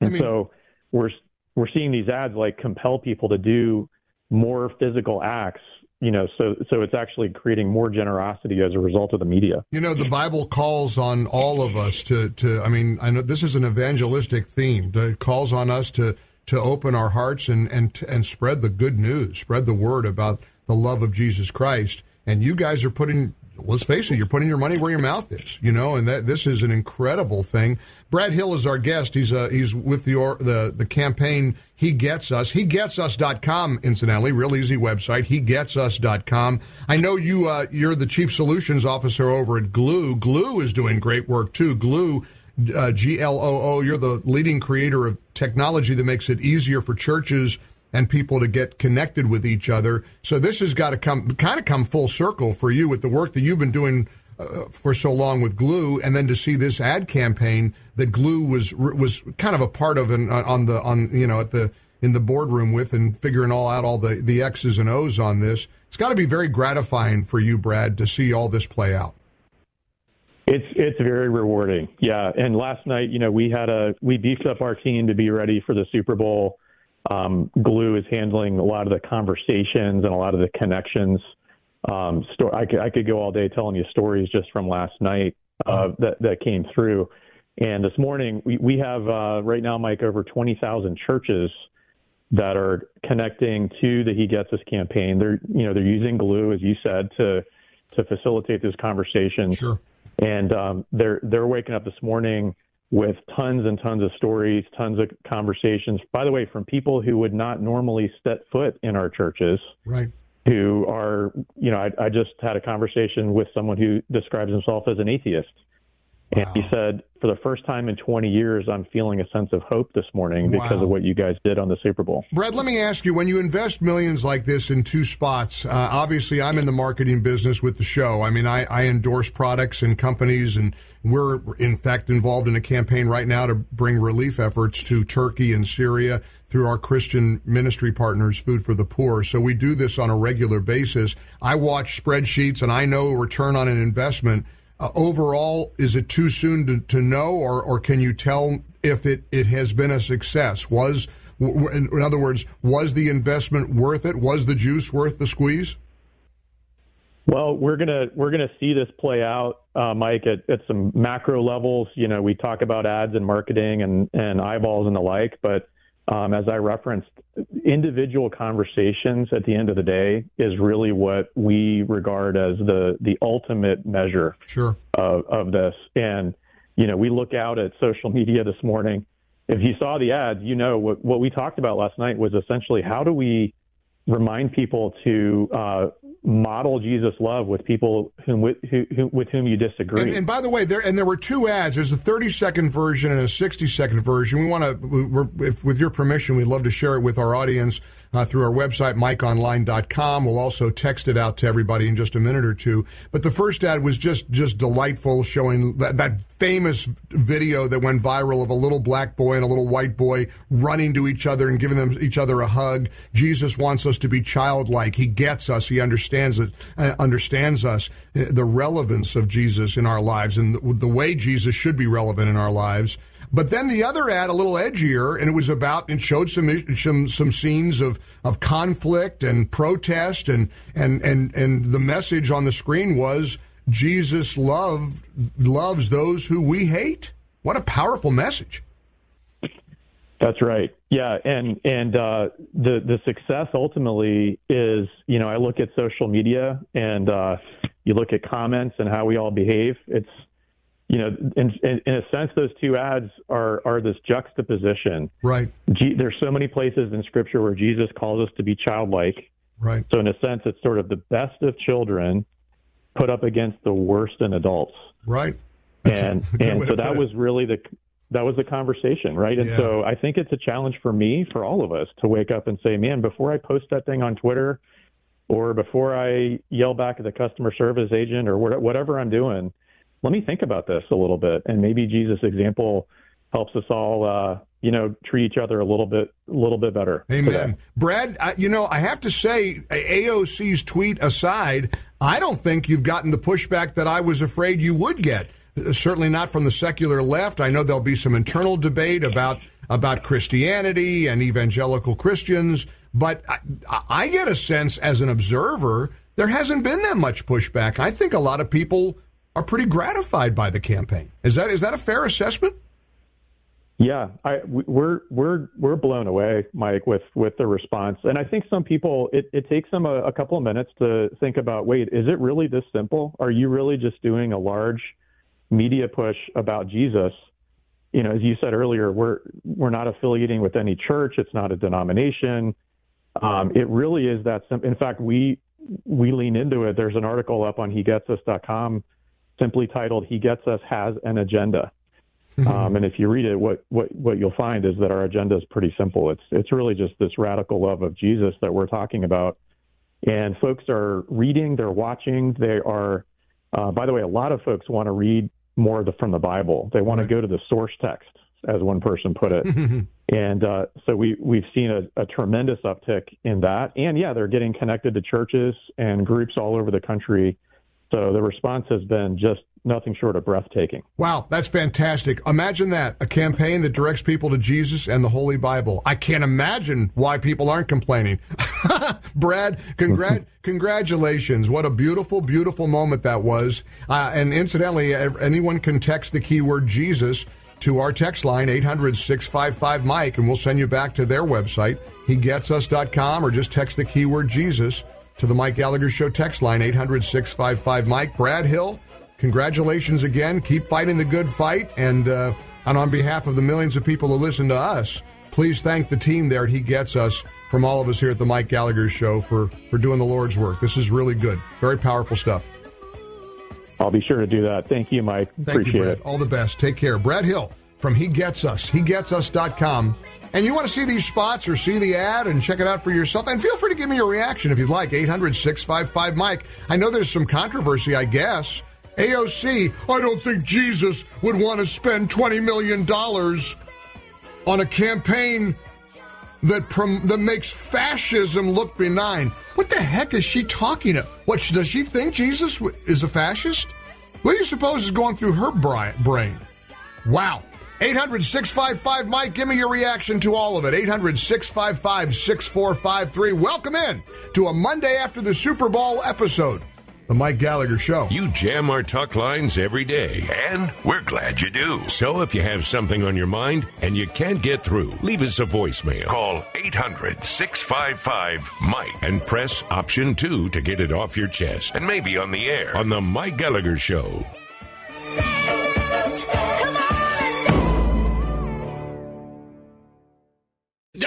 And I mean, so we're we're seeing these ads like compel people to do more physical acts you know so so it's actually creating more generosity as a result of the media you know the bible calls on all of us to to i mean i know this is an evangelistic theme it calls on us to to open our hearts and and and spread the good news spread the word about the love of jesus christ and you guys are putting let's face it, you're putting your money where your mouth is, you know, and that this is an incredible thing. Brad Hill is our guest. He's uh, he's with the the the campaign He Gets Us. He Gets Us.com, incidentally, real easy website. He Gets Us.com. I know you uh, you're the chief solutions officer over at Gloo. Gloo is doing great work too. Gloo uh, G L O O. You're the leading creator of technology that makes it easier for churches and people to get connected with each other. So this has got to come kind of come full circle for you with the work that you've been doing uh, for so long with Gloo, and then to see this ad campaign that Gloo was was kind of a part of and on the on you know at the in the boardroom with and figuring all out all the the X's and O's on this. It's got to be very gratifying for you, Brad, to see all this play out. It's it's very rewarding, yeah. And last night, you know, we had a we beefed up our team to be ready for the Super Bowl um, Gloo is handling a lot of the conversations and a lot of the connections. Um, sto- I, could, I could go all day telling you stories just from last night uh, that, that came through. And this morning, we, we have uh, right now, Mike, over 20,000 churches that are connecting to the He Gets Us campaign. They're, you know, they're using Gloo, as you said, to to facilitate those conversations. Sure. And um, they're they're waking up this morning with tons and tons of stories, tons of conversations. By the way, from people who would not normally set foot in our churches. Right. Who are, you know, I, I just had a conversation with someone who describes himself as an atheist. And wow. he said, for the first time in 20 years, I'm feeling a sense of hope this morning wow. because of what you guys did on the Super Bowl. Brad, let me ask you when you invest millions like this in two spots, uh, obviously I'm in the marketing business with the show. I mean, I, I endorse products and companies, and we're in fact involved in a campaign right now to bring relief efforts to Turkey and Syria through our Christian ministry partners, Food for the Poor. So we do this on a regular basis. I watch spreadsheets and I know return on an investment uh, overall, is it too soon to, to know, or, or can you tell if it, it has been a success? Was, in other words, was the investment worth it? Was the juice worth the squeeze? Well, we're gonna we're gonna see this play out, uh, Mike, at, at some macro levels. You know, we talk about ads and marketing and and eyeballs and the like, but um, as I referenced, individual conversations at the end of the day is really what we regard as the the ultimate measure sure. of, of this. And you know, we look out at social media this morning. If you saw the ads, you know what what we talked about last night was essentially how do we remind people to uh, model Jesus' love with people whom with, who, with whom you disagree. And, and, by the way, there and there were two ads. There's a 30 second version and a 60 second version. We want to, with your permission, we'd love to share it with our audience uh, through our website, mikeonline.com. We'll also text it out to everybody in just a minute or two. But the first ad was just just delightful, showing that, that famous video that went viral of a little black boy and a little white boy running to each other and giving them each other a hug. Jesus wants us to be childlike. He gets us. He understands it. Uh, understands us. Uh, the relevance of Jesus in our lives and the, the way Jesus should be relevant in our lives. But then the other ad, a little edgier, and it was about and showed some some some scenes of of conflict and protest, and and and and the message on the screen was Jesus love loves those who we hate. What a powerful message. That's right. Yeah, and and uh, the the success ultimately is, you know, I look at social media and uh, you look at comments and how we all behave. It's, you know, in, in, in a sense, those two ads are are this juxtaposition. Right. G- there's so many places in Scripture where Jesus calls us to be childlike. Right. So in a sense, it's sort of the best of children put up against the worst in adults. Right. and [laughs] and so that was really the that was the conversation, right? And Yeah. so I think it's a challenge for me, for all of us, to wake up and say, man, before I post that thing on Twitter, or before I yell back at the customer service agent, or whatever I'm doing, let me think about this a little bit, and maybe Jesus' example helps us all, uh, you know, treat each other a little bit, a little bit better. today. Amen. Brad, I, you know, I have to say, AOC's tweet aside, I don't think you've gotten the pushback that I was afraid you would get. Uh, Certainly not from the secular left. I know there'll be some internal debate about about Christianity and evangelical Christians, but I, I get a sense as an observer there hasn't been that much pushback. I think a lot of people are pretty gratified by the campaign. Is that is that a fair assessment? Yeah, I, we- we're we're we're blown away, Mike, with with the response, and I think some people it, it takes them a, a couple of minutes to think about. Wait, is it really this simple? Are you really just doing a large media push about Jesus? You know, as you said earlier, we're we're not affiliating with any church. It's not a denomination. Um, it really is that simple. In fact, we we lean into it. There's an article up on hegetsus.com simply titled "He Gets Us Has an Agenda." Um, and if you read it, what, what, what you'll find is that our agenda is pretty simple. It's, it's really just this radical love of Jesus that we're talking about. And folks are reading, they're watching, they are, uh, by the way, a lot of folks want to read more the, from the Bible. They want to go to the source text, as one person put it. and uh, so we, we've seen a, a tremendous uptick in that. And yeah, they're getting connected to churches and groups all over the country. So the response has been just nothing short of breathtaking. Wow, that's fantastic. Imagine that a campaign that directs people to Jesus and the Holy Bible. I can't imagine why people aren't complaining. [laughs] Brad, congrat- [laughs] congratulations. What a beautiful, beautiful moment that was. Uh, and incidentally, anyone can text the keyword Jesus to our text line, 800 655 Mike, and we'll send you back to their website, hegetsus.com, or just text the keyword Jesus to the Mike Gallagher Show text line, 800 655 Mike. Brad Hill, congratulations again. Keep fighting the good fight. And, uh, and on behalf of the millions of people who listen to us, please thank the team there He Gets Us from all of us here at the Mike Gallagher Show for, for doing the Lord's work. This is really good. Very powerful stuff. I'll be sure to do that. Thank you, Mike. Thank Appreciate you, Brad. it. All the best. Take care. Brad Hill from He Gets Us, hegetsus.com. And you want to see these spots or see the ad and check it out for yourself? And feel free to give me your reaction if you'd like. 800 655 Mike. I know there's some controversy, I guess. AOC, I don't think Jesus would want to spend $20 million on a campaign that prom- that makes fascism look benign. What the heck is she talking about? What does she think Jesus is a fascist? What do you suppose is going through her brain? Wow. 800 655 Mike, give me your reaction to all of it. 800 655 6453. Welcome in to a Monday after the Super Bowl episode. The Mike Gallagher Show. You jam our talk lines every day, and we're glad you do. So if you have something on your mind and you can't get through, leave us a voicemail. Call 800 655 Mike and press option 2 to get it off your chest and maybe on the air on The Mike Gallagher Show.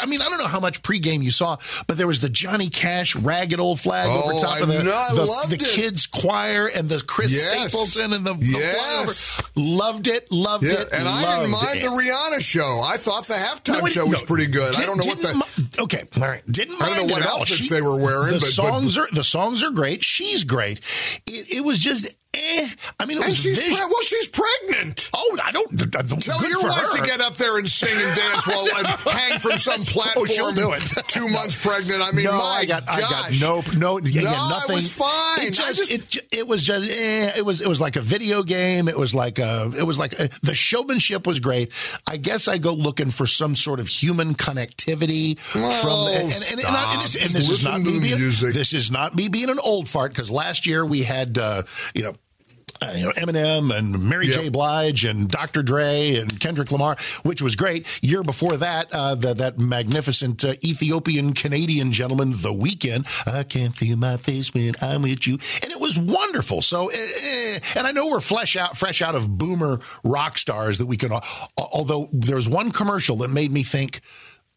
I mean, I don't know how much pregame you saw, but there was the Johnny Cash ragged old flag Oh, over top I of the know, the, loved the it. kids choir and the Chris Yes. Stapleton and the, the Yes. flyover. Loved it, loved Yeah, it, and I didn't mind it. the Rihanna show. I thought the halftime No, show was no, pretty good. I don't know what the. mi- okay, all right. Didn't mind I don't know what outfits She- they were wearing, The but- but- songs are the songs are great. She's great. It, it was just Eh, I mean, it and was she's pre- well, she's pregnant. Oh, I don't. I don't Tell your wife her. to get up there and sing and dance while [laughs] I hang from some platform. [laughs] Oh, she'll do it. Two months pregnant. I mean, no, I got, I got no, no, yeah, No, yeah, nothing. it was fine. It I just, it, it was just, eh, it was, it was like a video game. It was like a, it was like a, the showmanship was great. I guess I go looking for some sort of human connectivity from, Oh, and, and, and, and, I- this, and this is not me being, music. this is not me being an old fart because last year we had, uh, you know. Uh, you know Eminem and Mary J. Blige and Dr. Dre and Kendrick Lamar, which was great. Year before that, uh, the, that magnificent uh, Ethiopian Canadian gentleman, The Weeknd. I can't feel my face when I'm with you, and it was wonderful. So, eh, eh, and I know we're fresh out, fresh out of boomer rock stars that we can. Although there's one commercial that made me think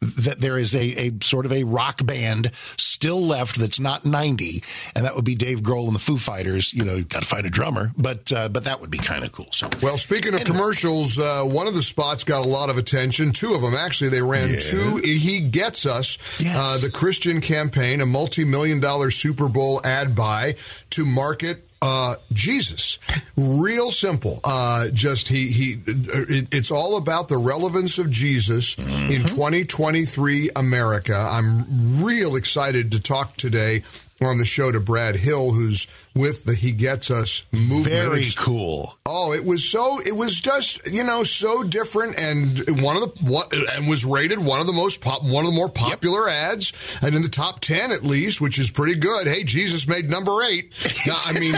that there is a, a sort of a rock band still left that's not 90 and that would be Dave Grohl and the Foo Fighters you know got to find a drummer but uh, but that would be kind of cool so Well, speaking of commercials, uh, one of the spots got a lot of attention. Two of them, actually. They ran Yes. two. He Gets Us, uh, the Christian campaign, a multi million dollar Super Bowl ad buy to market. Uh, Jesus, real simple. Uh, just he he. It, it's all about the relevance of Jesus in 2023 America. I'm real excited to talk today on the show to Brad Hill, who's with the He Gets Us movement. very It's- cool Oh, it was so. It was just you know so different, and one of the what and was rated one of the most pop, one of the more popular ads, and in the top ten at least, which is pretty good. Hey, Jesus made number eight. Now, I mean,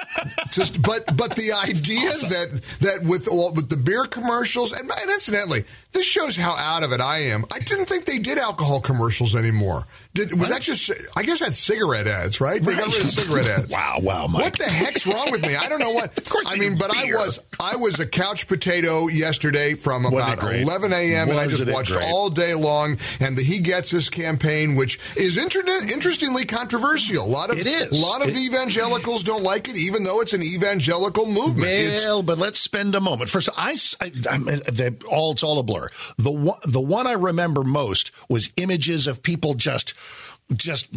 [laughs] just but but the idea that that with all with the beer commercials, and, and incidentally, this shows how out of it I am. I didn't think they did alcohol commercials anymore. Did was that just? I guess that's cigarette ads, right? They got rid of [laughs] cigarette ads. wow wow Mike. What the heck's wrong with me? I don't know what. [laughs] Of course I mean, but I was I was a couch potato yesterday from about 11 a.m. and I just watched great? all day long. And the He Gets Us campaign, which is inter- interestingly controversial. A lot of It is. a lot of It- evangelicals don't like it, even though it's an evangelical movement. It's- Well, but let's spend a moment. First, I, I, I'm, they, all it's all a blur. The one, the one I remember most was images of people just, just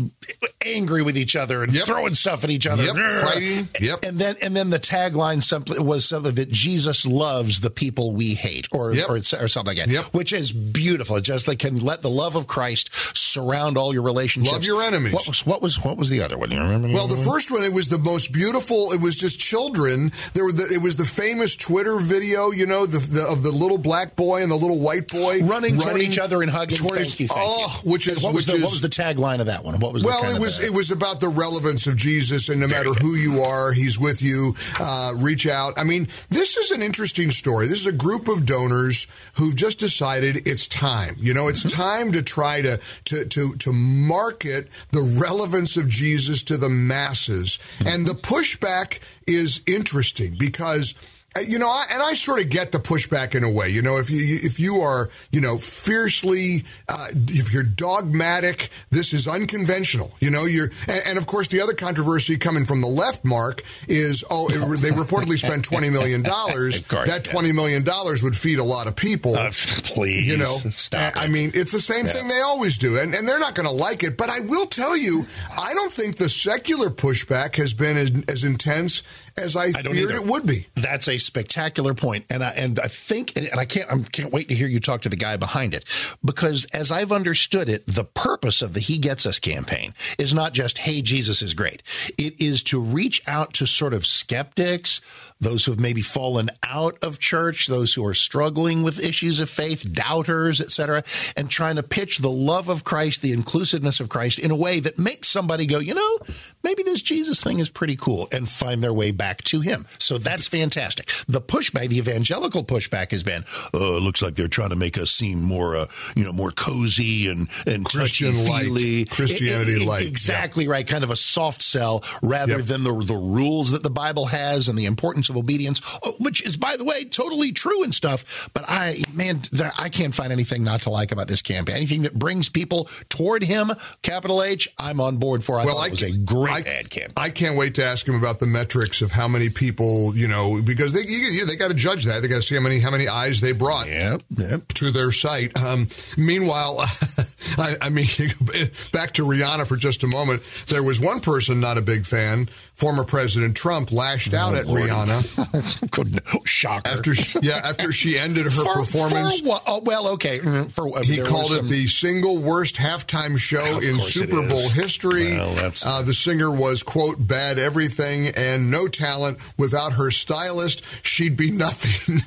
angry with each other and throwing stuff at each other, Yep, fighting. Yep. And then, and then the tagline simply was something that Jesus loves the people we hate, or Yep. or, or something like that, which is beautiful. Just like can let the love of Christ surround all your relationships. Love your enemies. What was what was what was the other one? You remember? Well, the first one, it was the most beautiful. It was just children. There were the, it was the famous Twitter video, you know, the, the of the little black boy and the little white boy running, toward each other and hugging. toward Thank you. Thank oh, you. which is what was, which the, is what was the tagline of that one? What was well, it was it was about the relevance of Jesus, and no matter who you are, He's with you. Uh, reach out. I mean, this is an interesting story. This is a group of donors who've just decided it's time. You know, it's Mm-hmm. time to try to to to to market the relevance of Jesus to the masses, Mm-hmm. and the pushback is interesting because. Uh, You know, I, and I sort of get the pushback in a way. You know, if you if you are you know fiercely, uh, if you're dogmatic, this is unconventional. You know, you're and, and of course the other controversy coming from the left, Mark, is oh it, they reportedly spent twenty million dollars. That twenty million dollars would feed a lot of people. Uh, please, you know, stop I mean, it's the same Yeah. thing they always do, and and they're not going to like it. But I will tell you, I don't think the secular pushback has been as, as intense as I, I feared either. it would be. That's a spectacular point, and I and I think, and I can't, I can't wait to hear you talk to the guy behind it, because as I've understood it, the purpose of the He Gets Us campaign is not just "Hey, Jesus is great." It is to reach out to sort of skeptics, those who have maybe fallen out of church, those who are struggling with issues of faith, doubters, etc., and trying to pitch the love of Christ, the inclusiveness of Christ, in a way that makes somebody go, you know, maybe this Jesus thing is pretty cool, and find their way back to Him. So that's fantastic. The pushback, the evangelical pushback, has been, oh, it looks like they're trying to make us seem more, uh, you know, more cozy and and Christian light. Christianity It- it- light. Exactly right. Kind of a soft sell rather Yep. than the the rules that the Bible has and the importance of obedience, oh, which is, by the way, totally true and stuff. But I, man, I can't find anything not to like about this campaign. Anything that brings people toward Him, capital H, I'm on board for. I thought it was a great ad campaign. I can't wait to ask him about the metrics of how many people, you know, because they you, they got to judge that. They got to see how many how many eyes they brought yep, yep. to their site. Um, meanwhile, [laughs] [laughs] I, I, mean, [laughs] back to Rihanna for just a moment. There was one person not a big fan. Former President Trump lashed out oh, at Lord. Rihanna. [laughs] Good no, shocker. After she, yeah, after she ended her for, performance. For oh, well, okay. Mm, for, uh, he called it some... the single worst halftime show in Super Bowl history. Well, uh, the singer was quote bad everything and no talent. Without her stylist, she'd be nothing.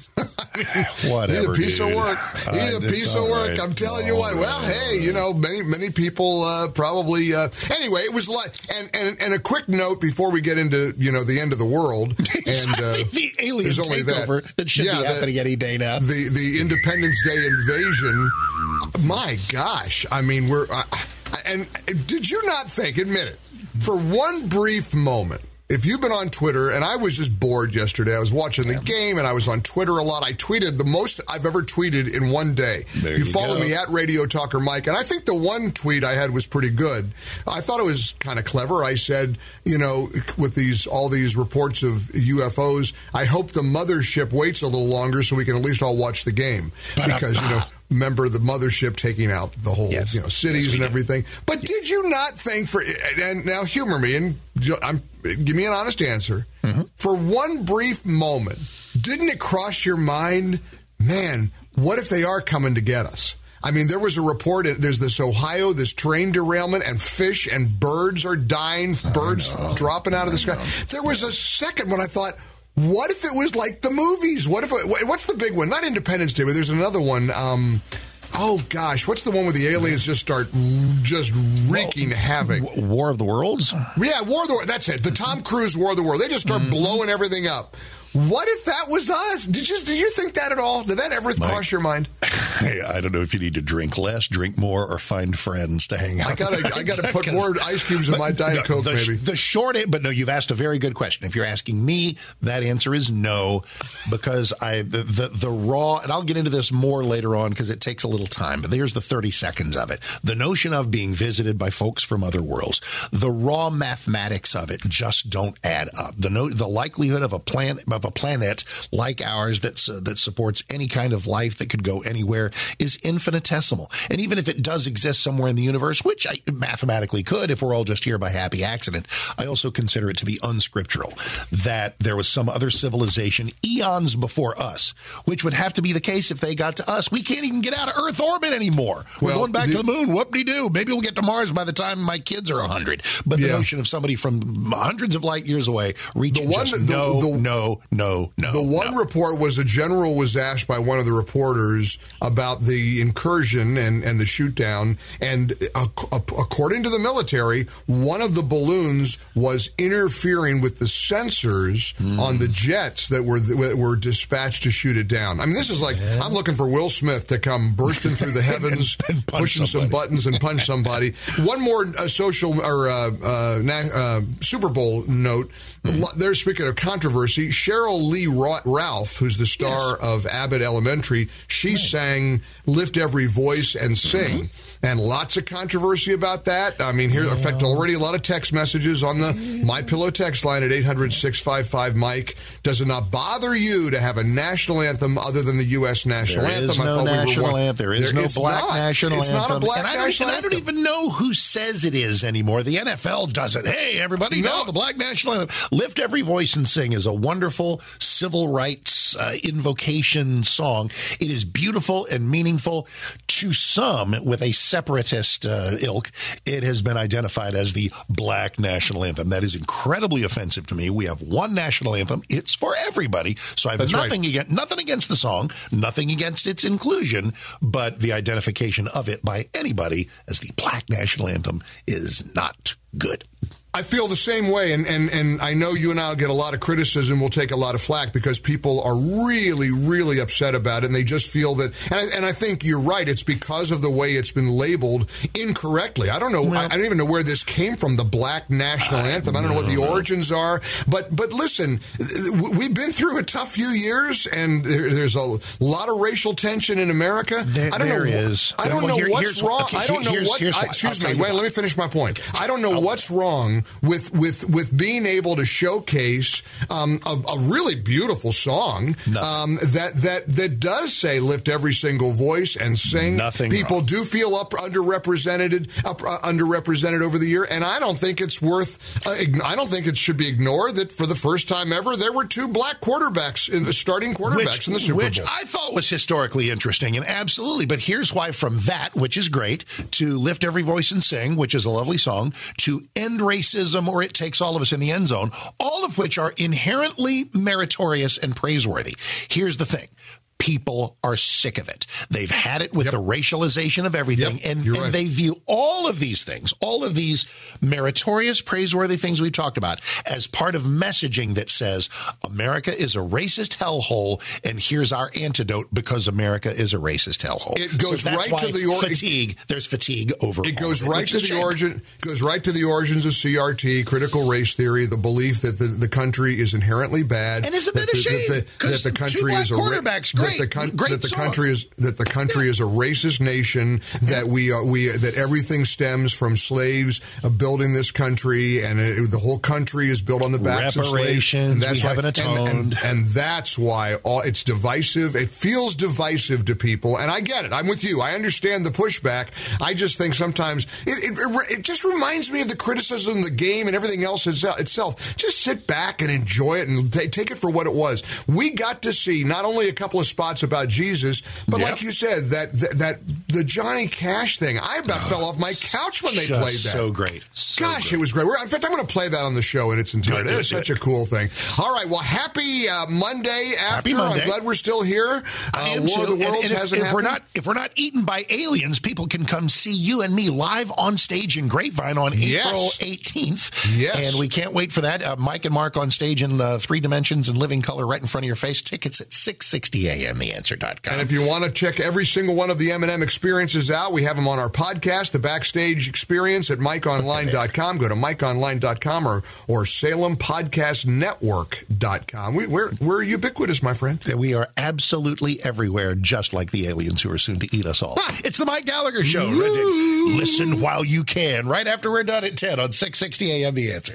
Whatever. He's a piece dude. of work. He's uh, a piece of work. Right. I'm telling you what. Well, hey, you know, many many people uh, probably. Uh, anyway, it was like, and, and and a quick note before we get into you know the end of the world [laughs] and uh, the alien takeover that, that should yeah, be happening the, any day now. The the Independence Day invasion. My gosh, I mean, we're and did you not think? Admit it for one brief moment if you've been on Twitter, and I was just bored yesterday, I was watching the game and I was on Twitter a lot. I tweeted the most I've ever tweeted in one day. There you, you follow go. me at Radio Talker Mike, and I think the one tweet I had was pretty good. I thought it was kind of clever. I said, you know, with these all these reports of UFOs, I hope the mothership waits a little longer so we can at least all watch the game because you know remember the mothership taking out the whole yes. you know cities yes, and everything. But did you not think for and now humor me and I'm give me an honest answer. Mm-hmm. For one brief moment, didn't it cross your mind, man, what if they are coming to get us? I mean, there was a report. There's this Ohio, this train derailment, and fish and birds are dying. Birds dropping out of the sky. There was a second when I thought, what if it was like the movies? What if? It, what's the big one? Not Independence Day, but there's another one. Um, oh gosh, what's the one where the aliens just start just wreaking well, havoc? War of the Worlds. Yeah, War of the. That's it. The Tom Cruise War of the World. They just start mm-hmm. blowing everything up. What if that was us? Did you did you think that at all? Did that ever Mike, cross your mind? [laughs] I don't know if you need to drink less, drink more, or find friends to hang out. I gotta I [laughs] gotta put more ice cubes in my diet coke. The, maybe the short, but no, you've asked a very good question. If you're asking me, that answer is no, because I the the, the raw, and I'll get into this more later on because it takes a little time. But here's the 30 seconds of it. The notion of being visited by folks from other worlds, the raw mathematics of it just don't add up. The no, the likelihood of a planet of a planet like ours that's uh, that supports any kind of life that could go anywhere is infinitesimal. And even if it does exist somewhere in the universe, which I mathematically could if we're all just here by happy accident, I also consider it to be unscriptural that there was some other civilization eons before us, which would have to be the case if they got to us. We can't even get out of Earth orbit anymore. We're well, going back the, to the moon. Whoop de doo. Maybe we'll get to Mars by the time my kids are 100. But the yeah. notion of somebody from hundreds of light years away reaching the one, just the, no, the, no, no, no. The one no. report was a general was asked by one of the reporters about the incursion and, and the shoot down. And uh, according to the military, one of the balloons was interfering with the sensors mm. on the jets that were that were dispatched to shoot it down. I mean, this is like yeah. I'm looking for Will Smith to come bursting through the [laughs] heavens, and, and pushing somebody. some buttons and punch somebody. [laughs] one more uh, social or uh, uh, uh Super Bowl note. Mm-hmm. They're speaking of controversy. Sheryl Lee Ralph, who's the star yes. of Abbott Elementary, she right. sang "Lift Every Voice and Sing." Mm-hmm and lots of controversy about that. I mean, here, yeah. in fact, already a lot of text messages on the My Pillow text line at 800-655 Mike. Does it not bother you to have a national anthem other than the U.S. national there anthem? Is no national we were, anthem. There is there, no black not. national it's anthem. It's not a black and national I anthem. I don't even know who says it is anymore. The NFL does it. Hey, everybody, no. the black national anthem. Lift Every Voice and Sing is a wonderful civil rights uh, invocation song. It is beautiful and meaningful to some with a separatist uh, ilk, it has been identified as the black national anthem. That is incredibly offensive to me. We have one national anthem. It's for everybody. So I have That's nothing right. against nothing against the song, nothing against its inclusion, but the identification of it by anybody as the black national anthem is not good. I feel the same way, and, and, and I know you and I will get a lot of criticism. We'll take a lot of flack because people are really, really upset about it, and they just feel that. And I, and I think you're right. It's because of the way it's been labeled incorrectly. I don't know. Well, I, I, don't even know where this came from. The Black National Anthem. I don't know what the origins are. But but listen, we've been through a tough few years, and there, there's a lot of racial tension in America. There, I don't know. Is. I don't well, know here, what's wrong. Okay, I don't know what. I, excuse me. Wait, let me finish my point. I don't know what's wrong with with with being able to showcase um, a, a, really beautiful song um, that that that does say lift every single voice and sing. Nothing. People wrong. do feel up underrepresented up, uh, underrepresented over the year, and I don't think it's worth. Uh, I don't think it should be ignored that for the first time ever there were two black quarterbacks in the starting quarterbacks which, in the Super which Bowl. Which I thought was historically interesting and absolutely. But here's why: from that, which is great, to lift every voice and sing, which is a lovely song, to end racism or it takes all of us in the end zone, all of which are inherently meritorious and praiseworthy. Here's the thing people are sick of it. They've had it with yep. the racialization of everything, yep, and, and right. they view all of these things, all of these meritorious, praiseworthy things we've talked about, as part of messaging that says America is a racist hellhole, and here's our antidote because America is a racist hellhole. It goes so right to the or- fatigue. There's fatigue over. It goes it, right to the shame. origin. Goes right to the origins of CRT, critical race theory, the belief that the, the country is inherently bad, and isn't that, that a shame? That the, that the country is a quarterbacks. Ra- great, that the, con- great that the country is that the country yeah. is a racist nation. That we are, we that everything stems from slaves uh, building this country, and it, the whole country is built on the backs of slaves. And that's why, haven't and, and, and that's why all it's divisive. It feels divisive to people, and I get it. I'm with you. I understand the pushback. I just think sometimes it, it, it just reminds me of the criticism of the game and everything else itself. Just sit back and enjoy it and t- take it for what it was. We got to see not only a couple of spots about Jesus, but Yep. like you said, that, that that the Johnny Cash thing. I about fell off my couch when they played that. so great. So Gosh, great. it was great. We're, in fact, I'm going to play that on the show in its entirety. It is such a cool thing. All right. Well, happy uh, Monday after. Happy Monday. I'm glad we're still here. Uh, War too. of the Worlds and if, hasn't if we're not if we're not eaten by aliens, people can come see you and me live on stage in Grapevine on Yes. April 18th. Yes. and we can't wait for that. Uh, Mike and Mark on stage in uh, three dimensions and living color right in front of your face. Tickets at 660 a.m. TheAnswer.com. And if you want to check every single one of the M&M experiences out, we have them on our podcast, The Backstage Experience at MikeOnline.com. Go to MikeOnline.com or, or SalemPodcastNetwork.com. We, we're, we're ubiquitous, my friend. we are absolutely everywhere, just like the aliens who are soon to eat us all. [laughs] It's the Mike Gallagher Show. Listen while you can. Right after we're done at 10 on 660 a.m. The Answer.